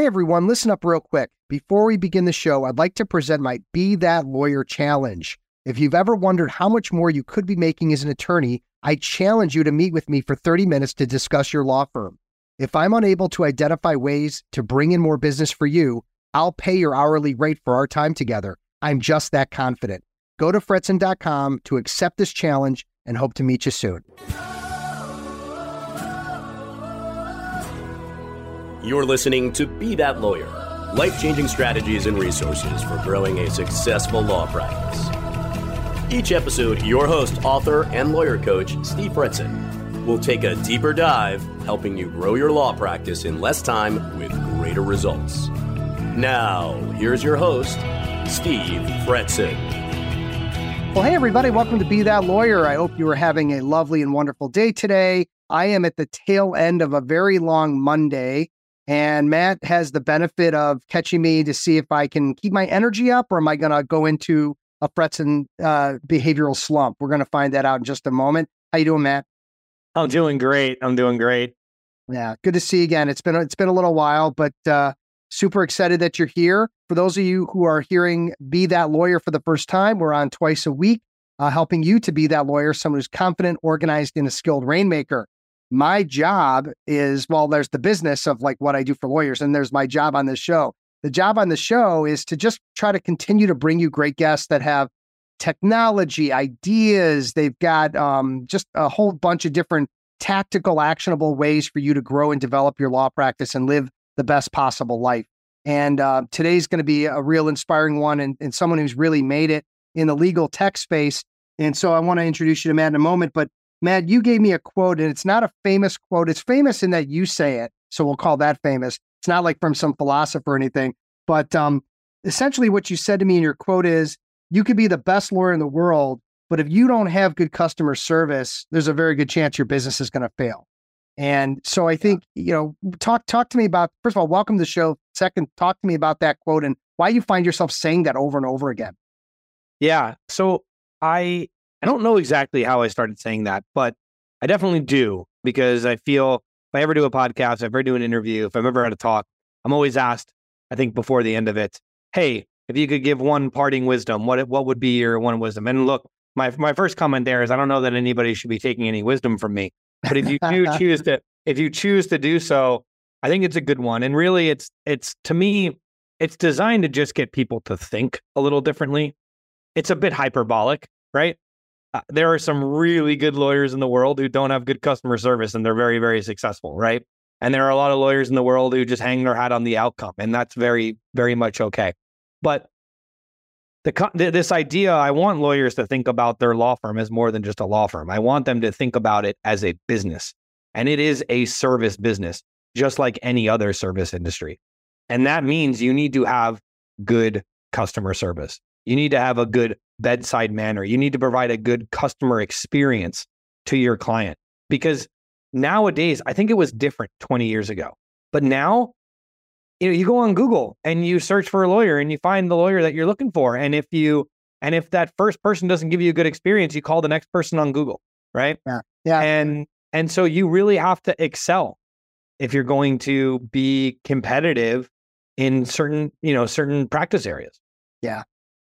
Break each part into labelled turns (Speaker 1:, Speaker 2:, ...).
Speaker 1: Hey everyone, listen up real quick. Before we begin the show, I'd like to present my Be That Lawyer Challenge. If you've ever wondered how much more you could be making as an attorney, I challenge you to meet with me for 30 minutes to discuss your law firm. If I'm unable to identify ways to bring in more business for you, I'll pay your hourly rate for our time together. I'm just that confident. Go to fretzin.com to accept this challenge and hope to meet you soon.
Speaker 2: You're listening to Be That Lawyer life changing strategies and resources for growing a successful law practice. Each episode, your host, author, and lawyer coach, Steve Fretzin, will take a deeper dive, helping you grow your law practice in less time with greater results. Now, here's your host, Steve Fretzin.
Speaker 1: Well, hey, everybody, welcome to Be That Lawyer. I hope you are having a lovely and wonderful day today. I am at the tail end of a very long Monday, and Matt has the benefit of catching me to see if I can keep my energy up or am I going to go into a Fretzin uh, behavioral slump. We're going to find that out in just a moment. How you doing, Matt?
Speaker 3: I'm doing great. I'm doing great.
Speaker 1: Yeah, good to see you again. It's been it's been a little while, but uh, super excited that you're here. For those of you who are hearing "Be That Lawyer" for the first time, we're on twice a week, uh, helping you to be that lawyer, someone who's confident, organized, and a skilled rainmaker. My job is well, there's the business of like what I do for lawyers, and there's my job on this show the job on the show is to just try to continue to bring you great guests that have technology, ideas. They've got um, just a whole bunch of different tactical, actionable ways for you to grow and develop your law practice and live the best possible life. And uh, today's going to be a real inspiring one and, and someone who's really made it in the legal tech space. And so I want to introduce you to Matt in a moment. But Matt, you gave me a quote, and it's not a famous quote. It's famous in that you say it. So we'll call that famous. It's not like from some philosopher or anything, but um, essentially what you said to me in your quote is you could be the best lawyer in the world, but if you don't have good customer service, there's a very good chance your business is going to fail. And so I think, you know, talk talk to me about first of all, welcome to the show. Second, talk to me about that quote and why you find yourself saying that over and over again.
Speaker 3: Yeah. So I I don't know exactly how I started saying that, but I definitely do because I feel if I ever do a podcast, if I ever do an interview, if I'm ever at a talk, I'm always asked, I think before the end of it, hey, if you could give one parting wisdom, what what would be your one wisdom? And look, my my first comment there is I don't know that anybody should be taking any wisdom from me, but if you do choose to if you choose to do so, I think it's a good one. And really, it's it's to me, it's designed to just get people to think a little differently. It's a bit hyperbolic, right? Uh, there are some really good lawyers in the world who don't have good customer service and they're very, very successful, right? And there are a lot of lawyers in the world who just hang their hat on the outcome, and that's very, very much okay. But the, this idea, I want lawyers to think about their law firm as more than just a law firm. I want them to think about it as a business, and it is a service business, just like any other service industry. And that means you need to have good customer service. You need to have a good bedside manner. You need to provide a good customer experience to your client because nowadays, I think it was different 20 years ago, but now, you know, you go on Google and you search for a lawyer and you find the lawyer that you're looking for. And if you, and if that first person doesn't give you a good experience, you call the next person on Google, right?
Speaker 1: Yeah. Yeah.
Speaker 3: And, and so you really have to excel if you're going to be competitive in certain, you know, certain practice areas.
Speaker 1: Yeah.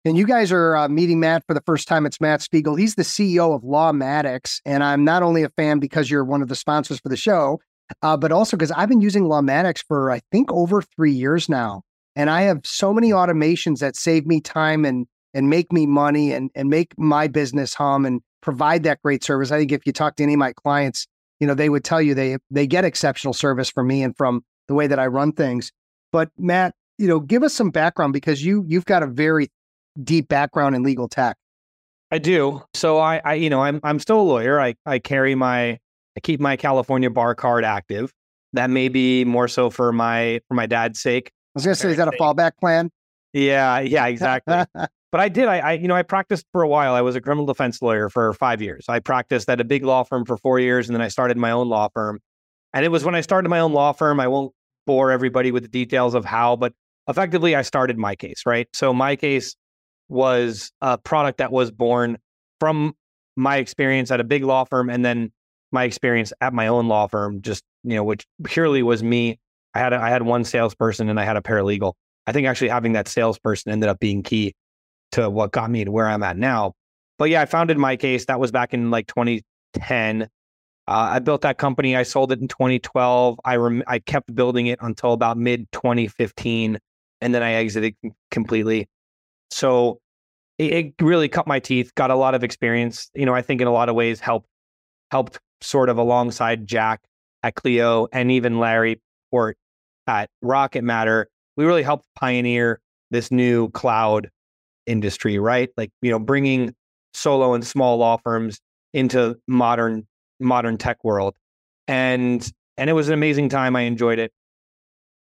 Speaker 1: And you guys are uh, meeting Matt for the first time. It's Matt Spiegel. He's the CEO of Lawmatics. And I'm not only a fan because you're one of the sponsors for the show, uh, but also because I've been using Lawmatics for, I think, over three years now. And I have so many automations that save me time and and make me money and, and make my business hum and provide that great service. I think if you talk to any of my clients, you know, they would tell you they they get exceptional service from me and from the way that I run things. But Matt, you know, give us some background because you you've got a very deep background in legal tech.
Speaker 3: I do. So I, I, you know, I'm I'm still a lawyer. I I carry my I keep my California bar card active. That may be more so for my for my dad's sake.
Speaker 1: I was gonna say, is that a fallback plan?
Speaker 3: Yeah, yeah, exactly. but I did. I, I, you know, I practiced for a while. I was a criminal defense lawyer for five years. I practiced at a big law firm for four years, and then I started my own law firm. And it was when I started my own law firm. I won't bore everybody with the details of how, but effectively, I started MyCase. Right. So MyCase was a product that was born from my experience at a big law firm and then my experience at my own law firm just you know which purely was me I had a, I had one salesperson and I had a paralegal. I think actually having that salesperson ended up being key to what got me to where I'm at now. But yeah, I founded MyCase. That was back in like 2010. Uh, I built that company. I sold it in 2012. I rem- I kept building it until about mid 2015, and then I exited completely. So it, it, really cut my teeth. Got a lot of experience. You know, I think in a lot of ways helped helped sort of alongside Jack at Clio and even Larry Port at Rocket Matter. We really helped pioneer this new cloud industry, right? Like you know, bringing solo and small law firms into modern modern tech world, and and it was an amazing time. I enjoyed it.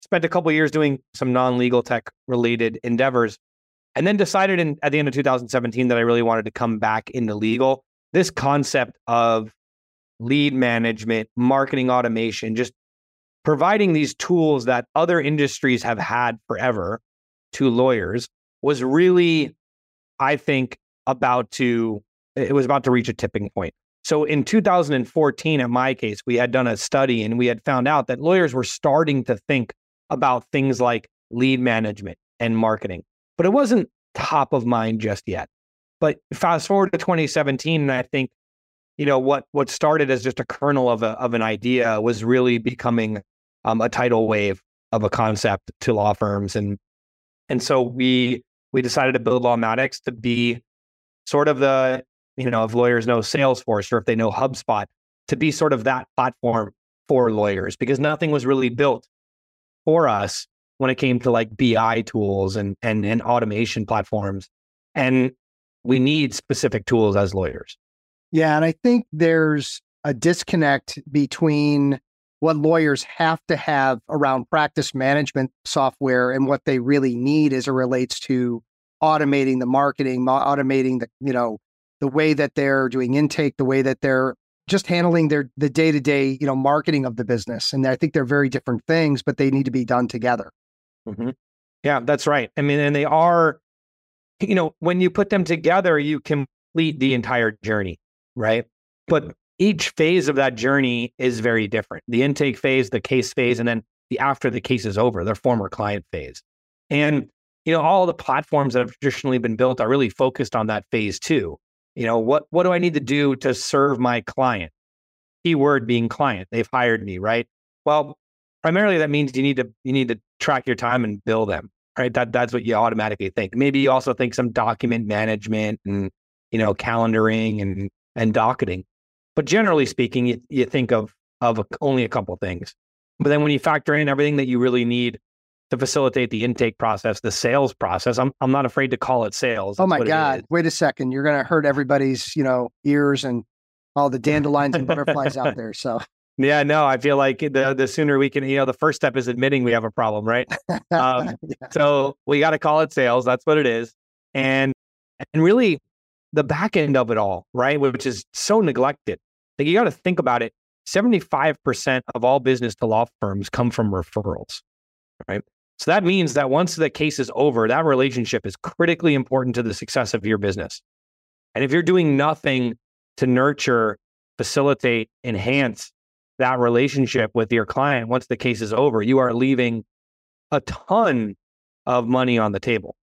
Speaker 3: Spent a couple years doing some non legal tech related endeavors, and then decided in, at the end of 2017 that I really wanted to come back into legal. This concept of lead management, marketing automation, just providing these tools that other industries have had forever to lawyers was really, I think, about to, it was about to reach a tipping point. So in 2014, in my case, we had done a study and we had found out that lawyers were starting to think about things like lead management and marketing, but it wasn't top of mind just yet. But fast forward to 2017, and I think, you know, what what started as just a kernel of a of an idea was really becoming um, a tidal wave of a concept to law firms, and and so we we decided to build Lawmatics to be sort of the, you know, if lawyers know Salesforce or if they know HubSpot, to be sort of that platform for lawyers because nothing was really built for us when it came to like BI tools and and and automation platforms. And we need specific tools as lawyers.
Speaker 1: Yeah, and I think there's a disconnect between what lawyers have to have around practice management software and what they really need as it relates to automating the marketing, automating the, you know, the way that they're doing intake, the way that they're just handling their the day-to-day, you know, marketing of the business. And I think they're very different things, but they need to be done together.
Speaker 3: Mm-hmm. Yeah, that's right. I mean, and they are, you know, when you put them together, you complete the entire journey, right? But each phase of that journey is very different. The intake phase, the case phase, and then the after the case is over, their former client phase. And you know, all the platforms that have traditionally been built are really focused on that phase too. You know, what what do I need to do to serve my client? Keyword being client. They've hired me, right? Well, primarily that means you need to you need to track your time and bill them, right? That that's what you automatically think. Maybe you also think some document management and you know calendaring and and docketing. But generally speaking, you, you think of of a, only a couple things. But then when you factor in everything that you really need to facilitate the intake process, the sales process, I'm I'm not afraid to call it sales.
Speaker 1: oh my God! Wait a second, you're going to hurt everybody's you know ears and all the dandelions and butterflies out there. So
Speaker 3: yeah, no, I feel like the the sooner we can, you know, the first step is admitting we have a problem, right? Um, yeah. So we got to call it sales. That's what it is, and and really the back end of it all, right? Which is so neglected. Like you got to think about it. 75% of all business to law firms come from referrals, right? So that means that once the case is over, that relationship is critically important to the success of your business. And if you're doing nothing to nurture, facilitate, enhance that relationship with your client once the case is over, you are leaving a ton of money on the table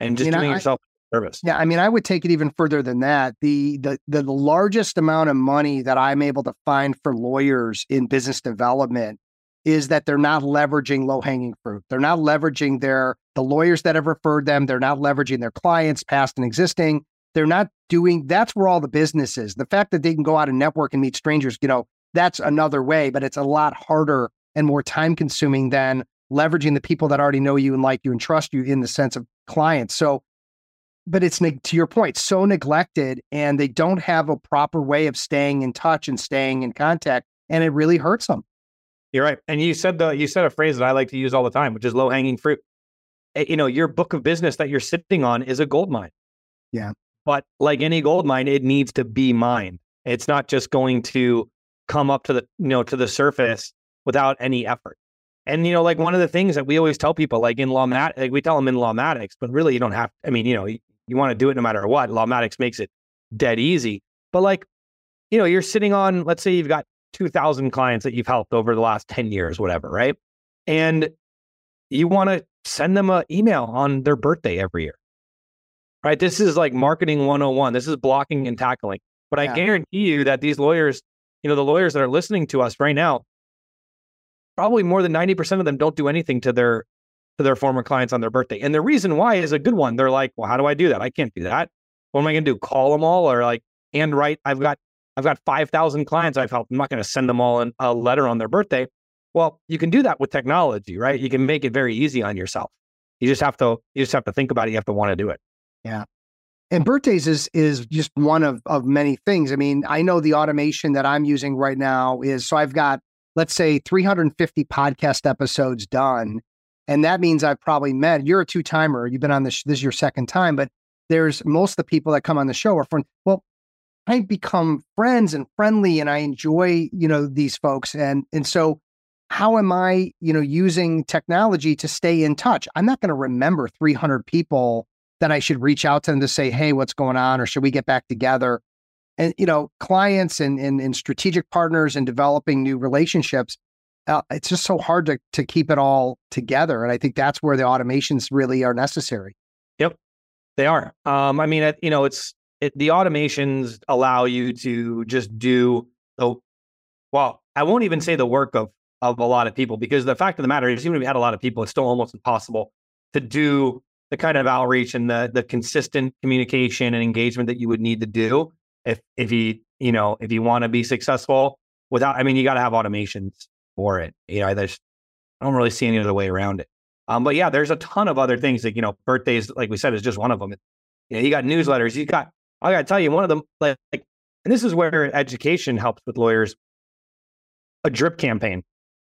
Speaker 3: and just you know, doing I, yourself service.
Speaker 1: Yeah, I mean, I would take it even further than that. The, the the largest amount of money that I'm able to find for lawyers in business development is that they're not leveraging low hanging fruit. They're not leveraging their the lawyers that have referred them. They're not leveraging their clients, past and existing. They're not doing. That's where all the business is. The fact that they can go out and network and meet strangers, you know, that's another way, but it's a lot harder and more time consuming than leveraging the people that already know you and like you and trust you in the sense of clients. So but it's to your point so neglected and they don't have a proper way of staying in touch and staying in contact and it really hurts them
Speaker 3: you're right and you said the you said a phrase that i like to use all the time which is low hanging fruit. Eh, you know your book of business that you're sitting on is a gold mine.
Speaker 1: Yeah.
Speaker 3: But like any gold mine it needs to be mined. It's not just going to come up to the you know to the surface without any effort and you know, like one of the things that we always tell people, like in law Lawmat, like we tell them in Lawmatics, but really you don't have. I mean, you know, you want to do it no matter what. Lawmatics makes it dead easy. But like, you know, you're sitting on, let's say you've got 2,000 clients that you've helped over the last 10 years, whatever, right? and you want to send them an email on their birthday every year. Right? This is like marketing 101. This is blocking and tackling. But yeah. I guarantee you that these lawyers, you know, the lawyers that are listening to us right now, probably more than 90% of them don't do anything to their to their former clients on their birthday. And the reason why is a good one. They're like, well, how do I do that? I can't do that. What am I going to do? Call them all or like and write? I've got I've got 5,000 clients I've helped. I'm not going to send them all in a letter on their birthday. Well, you can do that with technology, right? You can make it very easy on yourself. You just have to you just have to think about it. You have to want to do it.
Speaker 1: Yeah. And birthdays is is just one of of many things. I mean, I know the automation that I'm using right now is so I've got let's say 350 podcast episodes done, and that means I've probably met. You're a two timer. You've been on this. This is your second time, but there's most of the people that come on the show are from. Well, I become friends and friendly, and I enjoy you know these folks, and and so how am I, you know, using technology to stay in touch? I'm not going to remember 300 people that I should reach out to them to say, "Hey, what's going on?" or "Should we get back together?" And you know, clients and and, and strategic partners and developing new relationships. Uh, it's just so hard to to keep it all together, and I think that's where the automations really are necessary.
Speaker 3: Yep, they are. Um, I mean, you know, it's it, the automations allow you to just do the well. I won't even say the work of of a lot of people because the fact of the matter is, even if you had a lot of people, it's still almost impossible to do the kind of outreach and the the consistent communication and engagement that you would need to do if if you you know if you want to be successful without. I mean, you got to have automations for it. You know, there's I don't really see any other way around it. Um, but yeah, there's a ton of other things that you know, birthdays, like we said, is just one of them. You know, you got newsletters. You got I got to tell you, one of them like, and this is where education helps with lawyers. A drip campaign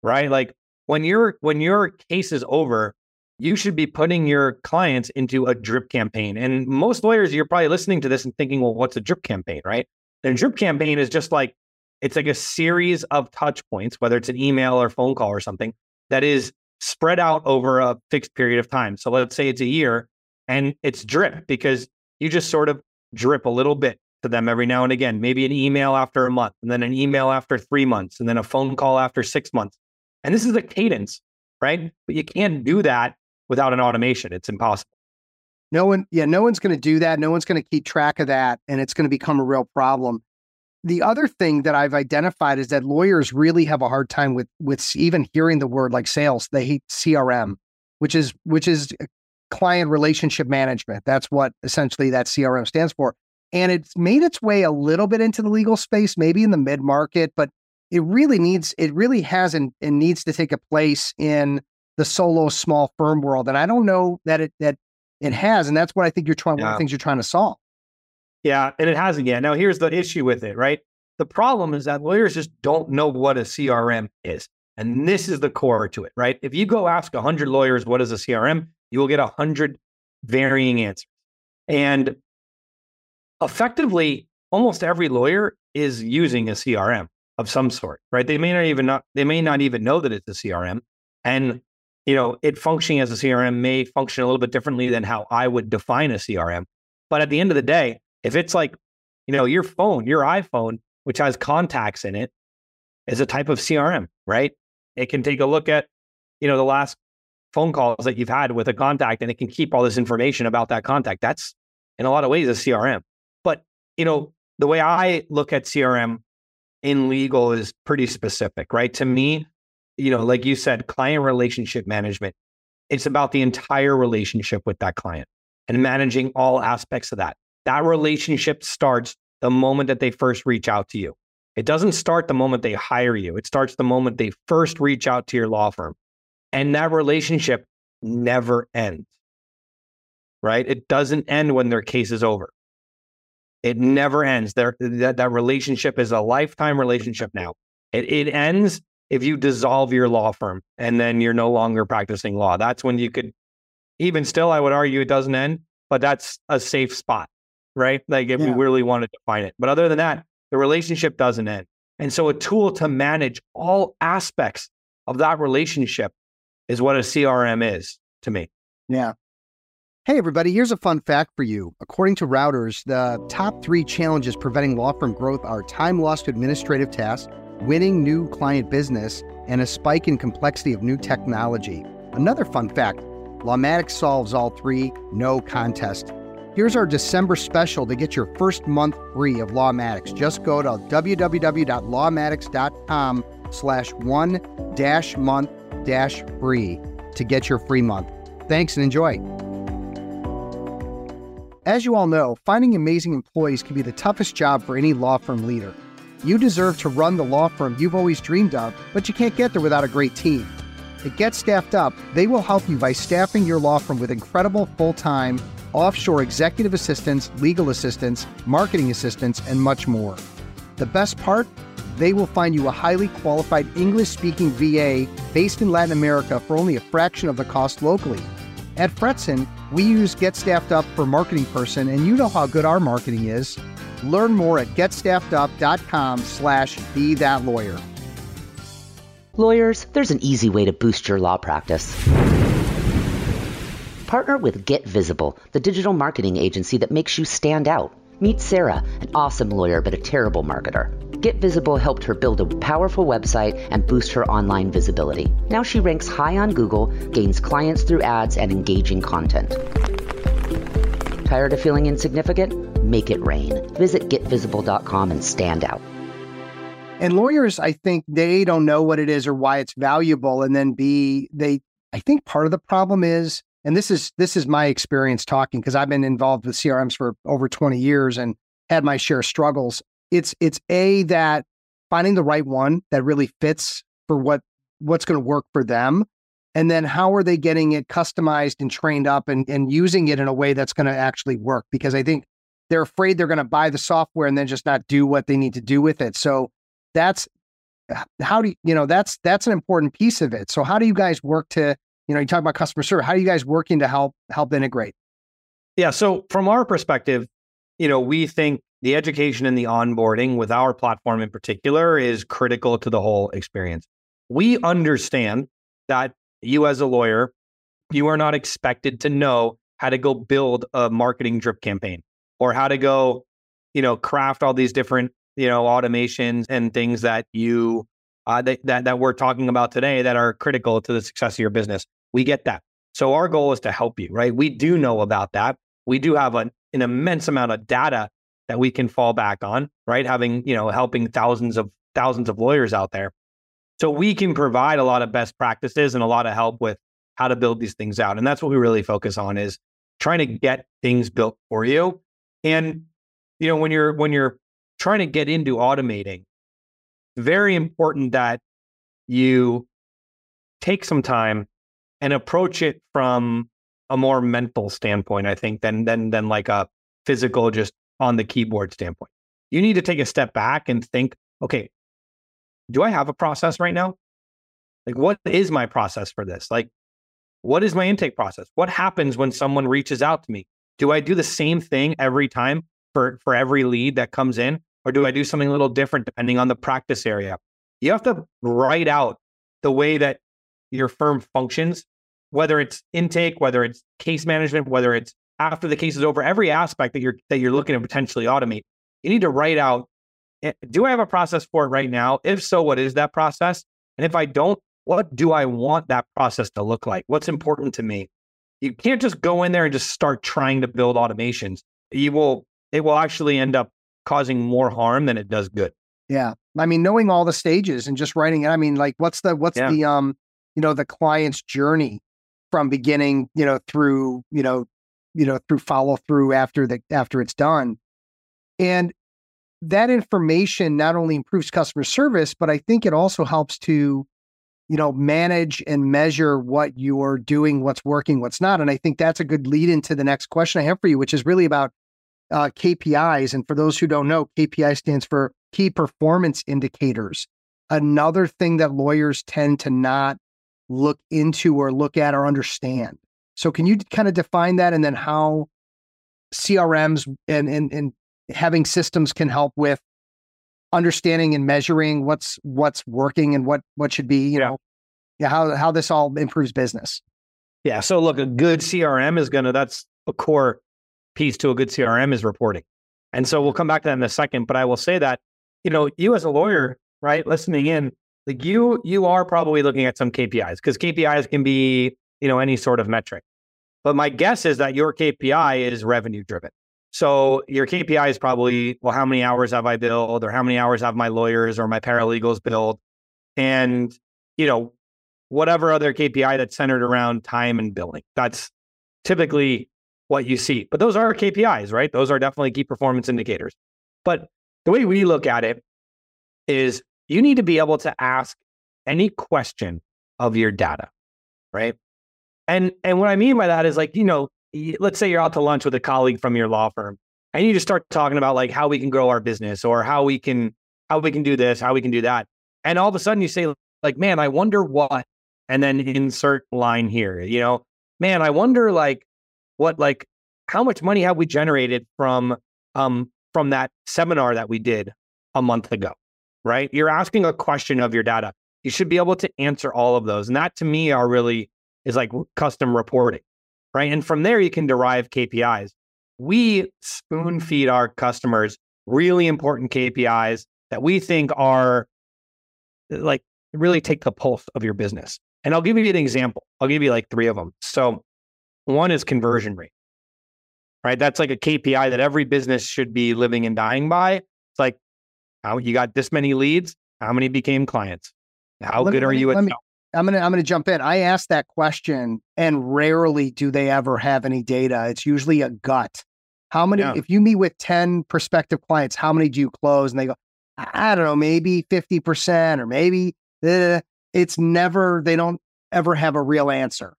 Speaker 3: right? Like when your when your case is over, you should be putting your clients into a drip campaign. And most lawyers, you're probably listening to this and thinking, well, what's a drip campaign, right? And a drip campaign is just like it's like a series of touch points, whether it's an email or phone call or something that is spread out over a fixed period of time. So let's say it's a year and it's drip because you just sort of drip a little bit to them every now and again, maybe an email after a month, and then an email after three months, and then a phone call after six months. And this is a cadence, right? But you can't do that without an automation. It's impossible.
Speaker 1: No one, yeah, no one's going to do that. No one's going to keep track of that. And it's going to become a real problem. The other thing that I've identified is that lawyers really have a hard time with with even hearing the word like sales. They hate CRM, which is which is uh, client relationship management. That's what essentially that CRM stands for. And it's made its way a little bit into the legal space, maybe in the mid market, but it really needs it really has and, and needs to take a place in the solo small firm world and i don't know that it that it has and that's what i think you're trying yeah. one of the things you're trying to solve
Speaker 3: yeah and it hasn't yet. now here's the issue with it right the problem is that lawyers just don't know what a crm is and this is the core to it right if you go ask 100 lawyers what is a crm you will get 100 varying answers and effectively almost every lawyer is using a crm of some sort, right? They may not even not they may not even know that it's a CRM, and you know it functioning as a CRM may function a little bit differently than how I would define a CRM. But at the end of the day, if it's like you know your phone, your iPhone, which has contacts in it, is a type of CRM, right? It can take a look at you know the last phone calls that you've had with a contact, and it can keep all this information about that contact. That's in a lot of ways a CRM. But you know the way I look at CRM in legal is pretty specific, right? To me, you know, like you said, client relationship management, it's about the entire relationship with that client and managing all aspects of that. That relationship starts the moment that they first reach out to you. It doesn't start the moment they hire you. It starts the moment they first reach out to your law firm. And that relationship never ends, right? It doesn't end when their case is over. It never ends. There, that, that relationship is a lifetime relationship now. It, it ends if you dissolve your law firm and then you're no longer practicing law. That's when you could, even still, I would argue it doesn't end, but that's a safe spot, right? Like if yeah. we really wanted to find it. But other than that, the relationship doesn't end. And so a tool to manage all aspects of that relationship is what a CRM is to me.
Speaker 1: Yeah. Hey, everybody, here's a fun fact for you. According to Reuters, the top three challenges preventing law firm growth are time lost to administrative tasks, winning new client business, and a spike in complexity of new technology. Another fun fact Lawmatics solves all three, no contest. Here's our December special to get your first month free of Lawmatics. Just go to www.lawmatics.com slash one dash month dash free to get your free month. Thanks and enjoy. As you all know, finding amazing employees can be the toughest job for any law firm leader. You deserve to run the law firm you've always dreamed of, but you can't get there without a great team. At Get Staffed Up, they will help you by staffing your law firm with incredible full time, offshore executive assistants, legal assistants, marketing assistants, and much more. The best part? They will find you a highly qualified English speaking VA based in Latin America for only a fraction of the cost locally. At Fretzin, we use Get Staffed Up for Marketing Person, and you know how good our marketing is. Learn more at getstaffedup.com slash be that lawyer.
Speaker 4: Lawyers, there's an easy way to boost your law practice. Partner with Get Visible, the digital marketing agency that makes you stand out. Meet Sarah, an awesome lawyer but a terrible marketer. Get Visible helped her build a powerful website and boost her online visibility. Now she ranks high on Google, gains clients through ads and engaging content. Tired of feeling insignificant? Make it rain. Visit getvisible.com and stand out.
Speaker 1: And lawyers, I think they don't know what it is or why it's valuable. And then B, they I think part of the problem is and this is this is my experience talking because I've been involved with CRMs for over 20 years and had my share of struggles. It's it's a that finding the right one that really fits for what what's going to work for them and then how are they getting it customized and trained up and, and using it in a way that's going to actually work because i think they're afraid they're going to buy the software and then just not do what they need to do with it so that's uh, how do you, you know that's that's an important piece of it so how do you guys work to you know, you talk about customer service. How are you guys working to help help integrate?
Speaker 3: Yeah. So from our perspective, you know, we think the education and the onboarding with our platform in particular is critical to the whole experience. We understand that you as a lawyer, you are not expected to know how to go build a marketing drip campaign or how to go, you know, craft all these different, you know, automations and things that you uh, that, that that we're talking about today that are critical to the success of your business. We get that. So our goal is to help you, right? We do know about that. We do have an, an immense amount of data that we can fall back on, right? Having, you know, helping thousands of thousands of lawyers out there. So we can provide a lot of best practices and a lot of help with how to build these things out. And that's what we really focus on is trying to get things built for you. And you know, when you're when you're trying to get into automating, very important that you take some time and approach it from a more mental standpoint, I think, than than than like a physical just on the keyboard standpoint. You need to take a step back and think, okay, do I have a process right now? Like what is my process for this? Like what is my intake process? What happens when someone reaches out to me? Do I do the same thing every time for for every lead that comes in or do I do something a little different depending on the practice area? You have to write out the way that your firm functions, whether it's intake, whether it's case management, whether it's after the case is over, every aspect that you're that you're looking to potentially automate. You need to write out eh, do I have a process for it right now? If so, what is that process? And if I don't, what do I want that process to look like? What's important to me? You can't just go in there and just start trying to build automations. You will it will actually end up causing more harm than it does good.
Speaker 1: Yeah. I mean, knowing all the stages and just writing it. I mean, like what's the what's yeah. the um, you know, the client's journey from beginning, you know, through, you know, you know, through follow through after the after it's done. And that information not only improves customer service, but I think it also helps to, you know, manage and measure what you're doing, what's working, what's not. And I think that's a good lead into the next question I have for you, which is really about uh, KPIs. And for those who don't know, KPI stands for key performance indicators. Another thing that lawyers tend to not look into or look at or understand. So, can you kind of define that and then how CRMs and, and, and having systems can help with understanding and measuring what's what's working and what what should be, you know, yeah, how how this all improves business.
Speaker 3: Yeah. So look, a good CRM is gonna that's a core piece to a good CRM is reporting. And so we'll come back to that in a second. But I will say that, you know, you as a lawyer, right, listening in, like you you are probably looking at some KPIs because KPIs can be you know any sort of metric. But my guess is that your KPI is revenue driven. So your KPI is probably well, how many hours have I billed, or how many hours have my lawyers or my paralegals billed, and you know whatever other KPI that's centered around time and billing. That's typically what you see. But those are KPIs, right? Those are definitely key performance indicators. But the way we look at it is you need to be able to ask any question of your data, right? And and what I mean by that is like, you know, let's say you're out to lunch with a colleague from your law firm and you just start talking about like how we can grow our business or how we can how we can do this, how we can do that. And all of a sudden you say like, man, I wonder what and then insert line here, you know, man, I wonder like what like how much money have we generated from um from that seminar that we did a month ago, right? You're asking a question of your data. You should be able to answer all of those. And that to me are really is like custom reporting, right? And from there, you can derive KPIs. We spoon feed our customers really important KPIs that we think are like really take the pulse of your business. And I'll give you an example. I'll give you like three of them. So, one is conversion rate, right? That's like a KPI that every business should be living and dying by. It's like, how you got this many leads? How many became clients? How let good me, are you at? Me,
Speaker 1: I'm gonna I'm gonna jump in. I asked that question, and rarely do they ever have any data. It's usually a gut. How many? Yeah. If you meet with ten prospective clients, how many do you close? And they go, I don't know, maybe fifty percent, or maybe. Uh, it's never. They don't ever have a real answer.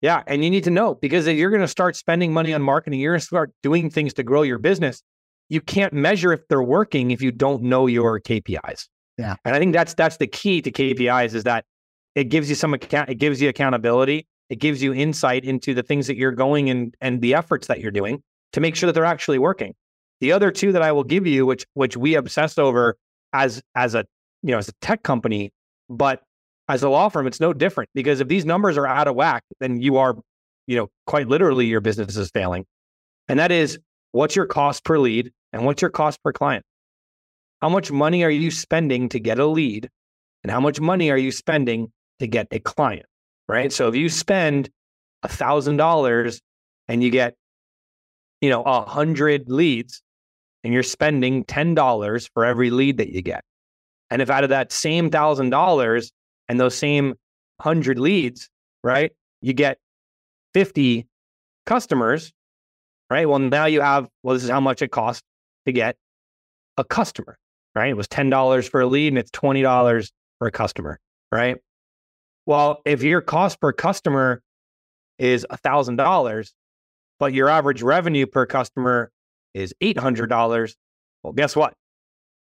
Speaker 3: Yeah, and you need to know because if you're going to start spending money on marketing, you're going to start doing things to grow your business. You can't measure if they're working if you don't know your KPIs.
Speaker 1: Yeah,
Speaker 3: and I think that's that's the key to KPIs is that it gives you some account, it gives you accountability, it gives you insight into the things that you're going and and the efforts that you're doing to make sure that they're actually working. The other two that I will give you, which which we obsess over as as a you know as a tech company, but as a law firm, it's no different because if these numbers are out of whack, then you are, you know, quite literally your business is failing. And that is what's your cost per lead and what's your cost per client? How much money are you spending to get a lead? And how much money are you spending to get a client, right? So if you spend a thousand dollars and you get, you know, a hundred leads, and you're spending ten dollars for every lead that you get, and if out of that same thousand dollars and those same hundred leads, right, you get fifty customers, right? Well, now you have well, this is how much it costs to get a customer, right? It was ten dollars for a lead, and it's twenty dollars for a customer, right? Well, if your cost per customer is $1,000, but your average revenue per customer is $800, well, guess what?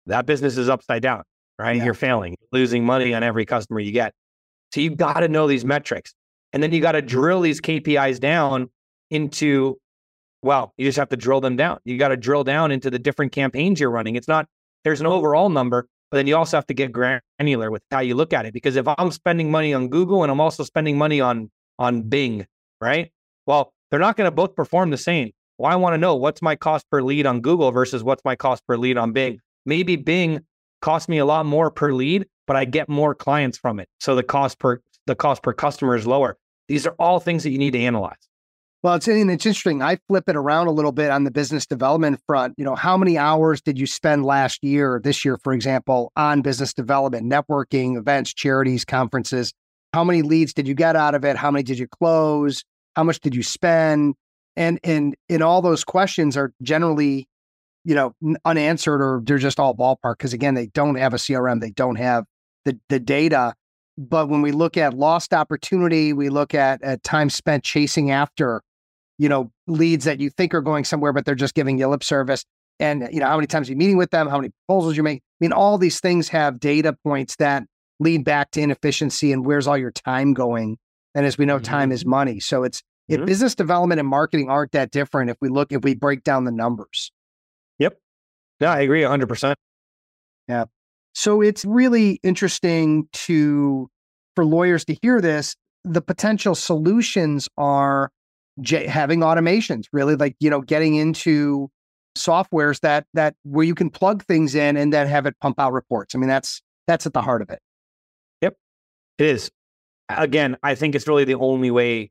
Speaker 3: That business is upside down, right? Yeah. You're failing, losing money on every customer you get. So you've got to know these metrics. And then you got to drill these KPIs down into, well, you just have to drill them down. You got to drill down into the different campaigns you're running. It's not, there's an overall number, but then you also have to get granular with how you look at it. Because if I'm spending money on Google and I'm also spending money on on Bing, right? Well, they're not going to both perform the same. Well, I want to know what's my cost per lead on Google versus what's my cost per lead on Bing. Maybe Bing costs me a lot more per lead, but I get more clients from it. So the cost per the cost per customer is lower. These are all things that you need to analyze.
Speaker 1: Well, it's and it's interesting. I flip it around a little bit on the business development front. You know, how many hours did you spend last year, this year, for example, on business development, networking, events, charities, conferences? How many leads did you get out of it? How many did you close? How much did you spend? And and in all those questions are generally, you know, unanswered or they're just all ballpark because again, they don't have a CRM, they don't have the the data. But when we look at lost opportunity, we look at, at time spent chasing after you know, leads that you think are going somewhere, but they're just giving you lip service. And, you know, how many times you're meeting with them, how many proposals you make. I mean, all these things have data points that lead back to inefficiency and where's all your time going. And as we know, mm-hmm. time is money. So it's mm-hmm. if business development and marketing aren't that different, if we look, if we break down the numbers.
Speaker 3: Yep. Yeah, I agree 100%.
Speaker 1: Yeah. So it's really interesting to, for lawyers to hear this. The potential solutions are j- having automations, really like, you know, getting into softwares that that where you can plug things in and then have it pump out reports. I mean, that's that's at the heart of it. Yep.
Speaker 3: It is. Again, I think it's really the only way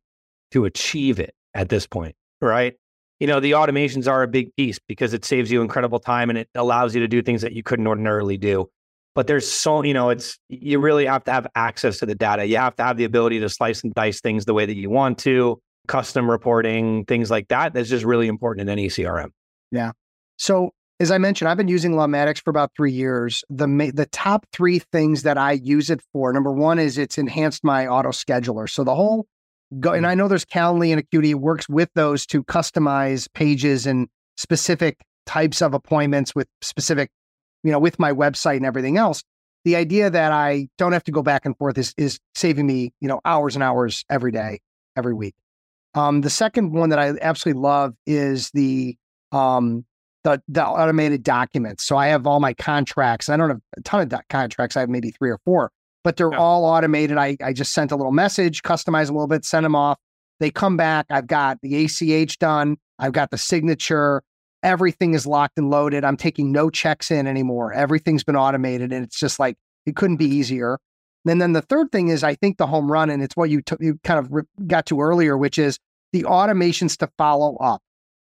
Speaker 3: to achieve it at this point, right? You know, the automations are a big piece because it saves you incredible time and it allows you to do things that you couldn't ordinarily do. But there's so, you know, it's, you really have to have access to the data. You have to have the ability to slice and dice things the way that you want to, custom reporting, things like that. That's just really important in any CRM.
Speaker 1: Yeah. So as I mentioned, I've been using Lawmatics for about three years. The the top three things that I use it for. Number one is it's enhanced my auto scheduler. So the whole go, and mm-hmm. I know there's Calendly and Acuity works with those to customize pages and specific types of appointments with specific, you know, with my website and everything else. The idea that I don't have to go back and forth is is saving me, you know, hours and hours every day, every week. Um, the second one that I absolutely love is the um, the the automated documents. So I have all my contracts. I don't have a ton of do- contracts. I have maybe three or four, but they're yeah. all automated. I I just sent a little message, customize a little bit, send them off. They come back. I've got the ACH done. I've got the signature. Everything is locked and loaded. I'm taking no checks in anymore. Everything's been automated, and it's just like it couldn't be easier. And then the third thing is, I think the home run, and it's what you t- you kind of re- got to earlier, which is the automations to follow up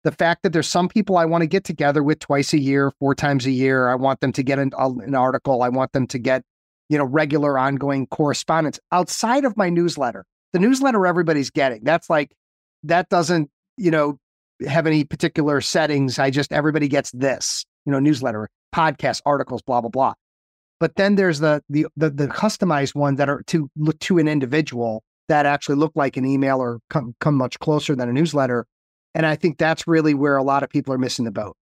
Speaker 1: the fact that there's some people I want to get together with twice a year, four times a year. I want them to get an, uh, an article. I want them to get, you know, regular ongoing correspondence outside of my newsletter. The newsletter everybody's getting. That's like, that doesn't, you know, have any particular settings. I just, everybody gets this, you know, newsletter, podcast, articles, blah, blah, blah. But then there's the, the, the, the customized ones that are to look to an individual that actually look like an email or come, come much closer than a newsletter and I think that's really where a lot of people are missing the boat.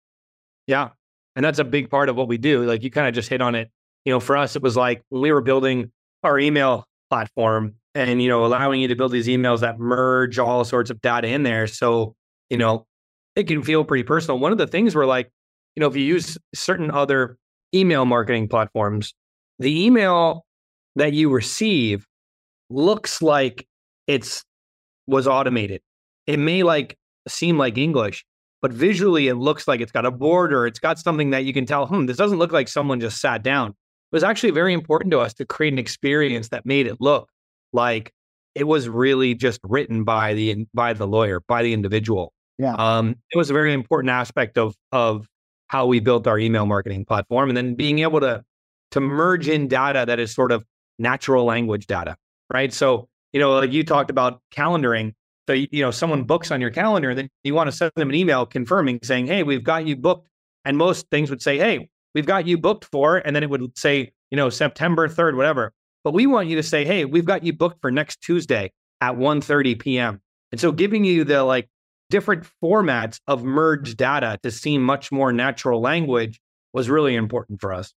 Speaker 3: Yeah. And that's a big part of what we do. Like you kind of just hit on it. You know, for us, it was like we were building our email platform and, you know, allowing you to build these emails that merge all sorts of data in there. So, you know, it can feel pretty personal. One of the things we're like, you know, if you use certain other email marketing platforms, the email that you receive looks like it's was automated. It may like seem like English, but visually it looks like it's got a border. It's got something that you can tell, hmm, this doesn't look like someone just sat down. It was actually very important to us to create an experience that made it look like it was really just written by the by the lawyer, by the individual.
Speaker 1: Yeah.
Speaker 3: Um, it was a very important aspect of of how we built our email marketing platform, and then being able to to merge in data that is sort of natural language data, right? So you know, like you talked about calendaring. So, you know, someone books on your calendar, then you want to send them an email confirming saying, Hey, we've got you booked. And most things would say, Hey, we've got you booked for, and then it would say, you know, September 3rd, whatever. But we want you to say, Hey, we've got you booked for next Tuesday at 1 30 p.m. And so giving you the like different formats of merged data to seem much more natural language was really important for us.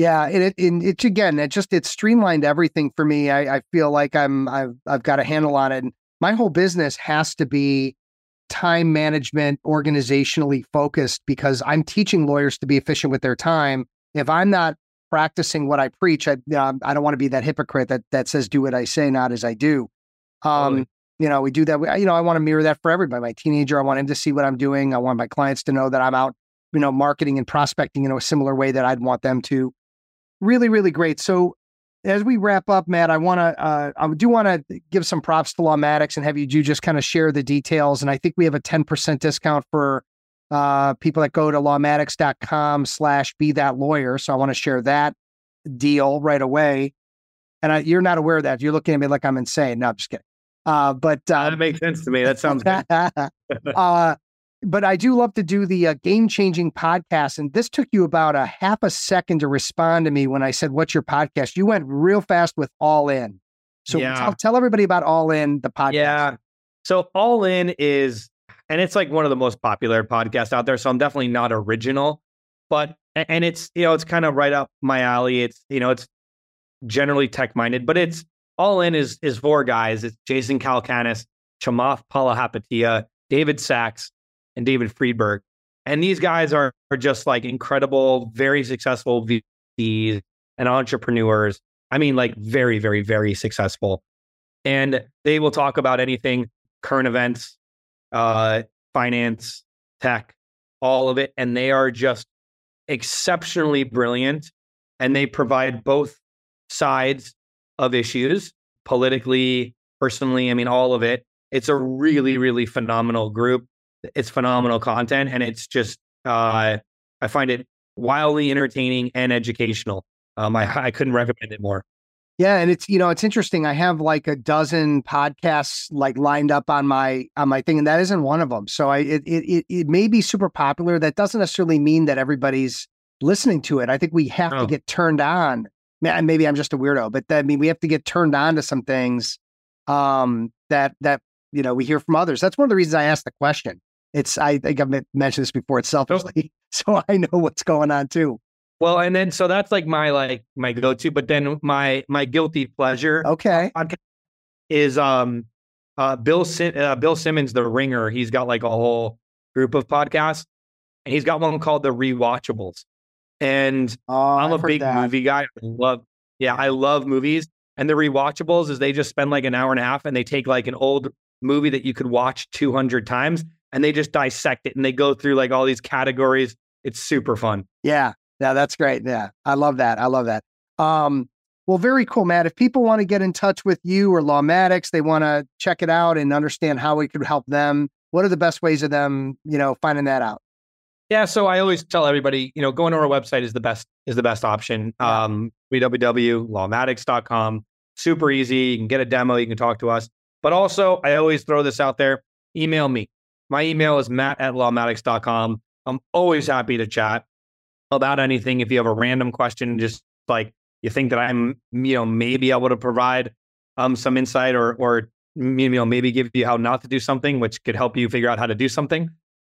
Speaker 1: Yeah, and it, and it's again, it just it streamlined everything for me. I, I feel like I'm I've I've got a handle on it. And my whole business has to be time management, organizationally focused because I'm teaching lawyers to be efficient with their time. If I'm not practicing what I preach, I, I don't want to be that hypocrite that that says do what I say, not as I do. Um, totally. You know, we do that. We, you know, I want to mirror that for everybody. My teenager, I want him to see what I'm doing. I want my clients to know that I'm out, you know, marketing and prospecting in a similar way that I'd want them to. Really, really great. So as we wrap up, Matt, I want to, uh, I do want to give some props to Lawmatics and have you do just kind of share the details. And I think we have a 10% discount for uh, people that go to lawmatics.com slash be that lawyer. So I want to share that deal right away. And I, you're not aware of that. You're looking at me like I'm insane. No, I'm just kidding. Uh, but uh,
Speaker 3: that makes sense to me. That sounds good.
Speaker 1: uh, but I do love to do the uh, game changing podcast. And this took you about a half a second to respond to me when I said, What's your podcast? You went real fast with All In. So yeah. tell, tell everybody about All In, the podcast.
Speaker 3: Yeah. So All In is, and it's like one of the most popular podcasts out there. So I'm definitely not original, but, and it's, you know, it's kind of right up my alley. It's, you know, it's generally tech minded, but it's All In is, is four guys. It's Jason Calacanis, Chamath Palihapitiya, David Sacks, and David Friedberg. And these guys are, are just like incredible, very successful VCs and entrepreneurs. I mean, like very, very, very successful. And they will talk about anything current events, uh, finance, tech, all of it. And they are just exceptionally brilliant. And they provide both sides of issues, politically, personally. I mean, all of it. It's a really, really phenomenal group. It's phenomenal content, and it's just uh, I find it wildly entertaining and educational. Um, I, I couldn't recommend it more.
Speaker 1: Yeah, and it's you know it's interesting. I have like a dozen podcasts like lined up on my on my thing, and that isn't one of them. So I it it it may be super popular. That doesn't necessarily mean that everybody's listening to it. I think we have oh. to get turned on. Maybe I'm just a weirdo, but that, I mean we have to get turned on to some things um, that that you know we hear from others. That's one of the reasons I asked the question. It's I think I've mentioned this before. It's selfishly, so I know what's going on too.
Speaker 3: Well, and then so that's like my like my go to, but then my my guilty pleasure.
Speaker 1: Okay.
Speaker 3: Is um uh Bill Sim- uh, Bill Simmons the Ringer. He's got like a whole group of podcasts, and he's got one called the Rewatchables. And oh, I'm I've a big that. movie guy. I love yeah, I love movies. And the Rewatchables is they just spend like an hour and a half, and they take like an old movie that you could watch 200 times, and they just dissect it, and they go through like all these categories. It's super fun.
Speaker 1: Yeah, yeah, that's great. Yeah, I love that. I love that. Um, well, very cool, Matt. If people want to get in touch with you or Lawmatics, they want to check it out and understand how we could help them. What are the best ways of them, you know, finding that out?
Speaker 3: Yeah, so I always tell everybody, you know, going to our website is the best is the best option. Yeah. Um, www.lawmatics.com. Super easy. You can get a demo. You can talk to us. But also, I always throw this out there. Email me. My email is matt at lawmatics.com. I'm always happy to chat about anything. If you have a random question, just like you think that I'm, you know, maybe able to provide um, some insight or, or, you know, maybe give you how not to do something, which could help you figure out how to do something.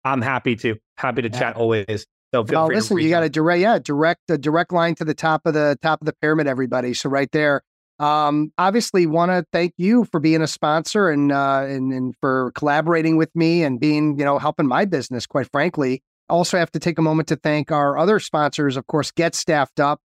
Speaker 3: I'm happy to, happy to yeah. chat always. So feel
Speaker 1: oh,
Speaker 3: free
Speaker 1: listen, you got a direct, yeah, direct, a direct line to the top of the top of the pyramid, everybody. So right there. Um, obviously, want to thank you for being a sponsor and, uh, and and for collaborating with me and being, you know, helping my business. Quite frankly, also have to take a moment to thank our other sponsors, of course, Get Staffed Up,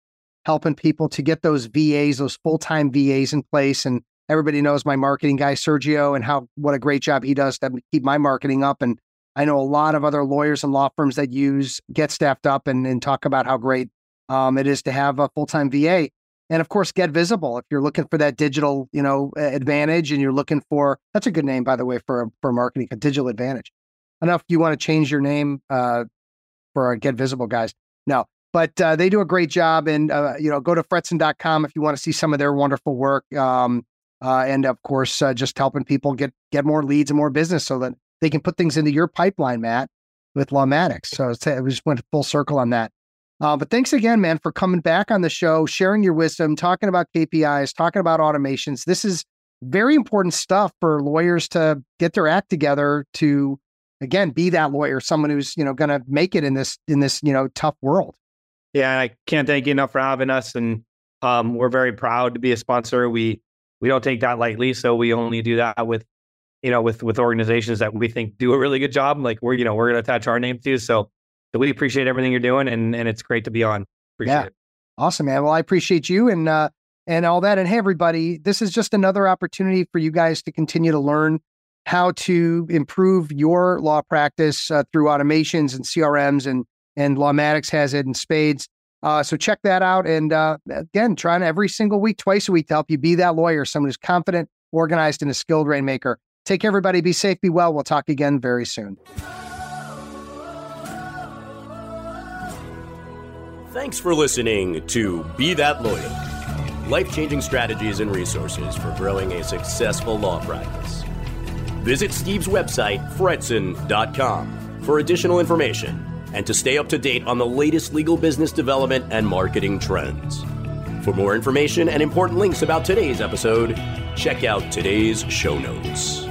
Speaker 1: helping people to get those VAs, those full-time VAs in place. And everybody knows my marketing guy, Sergio, and how what a great job he does to keep my marketing up. And I know a lot of other lawyers and law firms that use Get Staffed Up and, and talk about how great um, it is to have a full-time VA. And of course, Get Visible. If you're looking for that digital, you know, advantage, and you're looking for that's a good name, by the way, for for marketing, a digital advantage. I know if you want to change your name uh, for our Get Visible guys. No, but uh, they do a great job. And, uh, you know, go to fretzin.com if you want to see some of their wonderful work. Um, uh, and of course, uh, just helping people get get more leads and more business so that they can put things into your pipeline, Matt, with Lawmatics. So we just went full circle on that. Uh, but thanks again, man, for coming back on the show, sharing your wisdom, talking about KPIs, talking about automations. This is very important stuff for lawyers to get their act together to again be that lawyer someone who's you know going to make it in this in this you know tough world.
Speaker 3: Yeah i can't thank you enough for having us and um, we're very proud to be a sponsor. We we don't take that lightly so we only do that with you know with with organizations that we think do a really good job. Like we're you know we're going to attach our name to so, so we appreciate everything you're doing and and it's great to be on appreciate yeah. it
Speaker 1: awesome man well i appreciate you and uh and all that and hey everybody this is just another opportunity for you guys to continue to learn how to improve your law practice uh, through automations and CRMs, and and Lawmatics has it in spades. Uh, so check that out. And uh, again, trying every single week, twice a week to help you be that lawyer, someone who's confident, organized, and a skilled rainmaker. Take care, everybody. Be safe, be well. We'll talk again very soon.
Speaker 2: Thanks for listening to Be That Lawyer life changing strategies and resources for growing a successful law practice. Visit Steve's website, fretzin.com, for additional information and to stay up to date on the latest legal business development and marketing trends. For more information and important links about today's episode, check out today's show notes.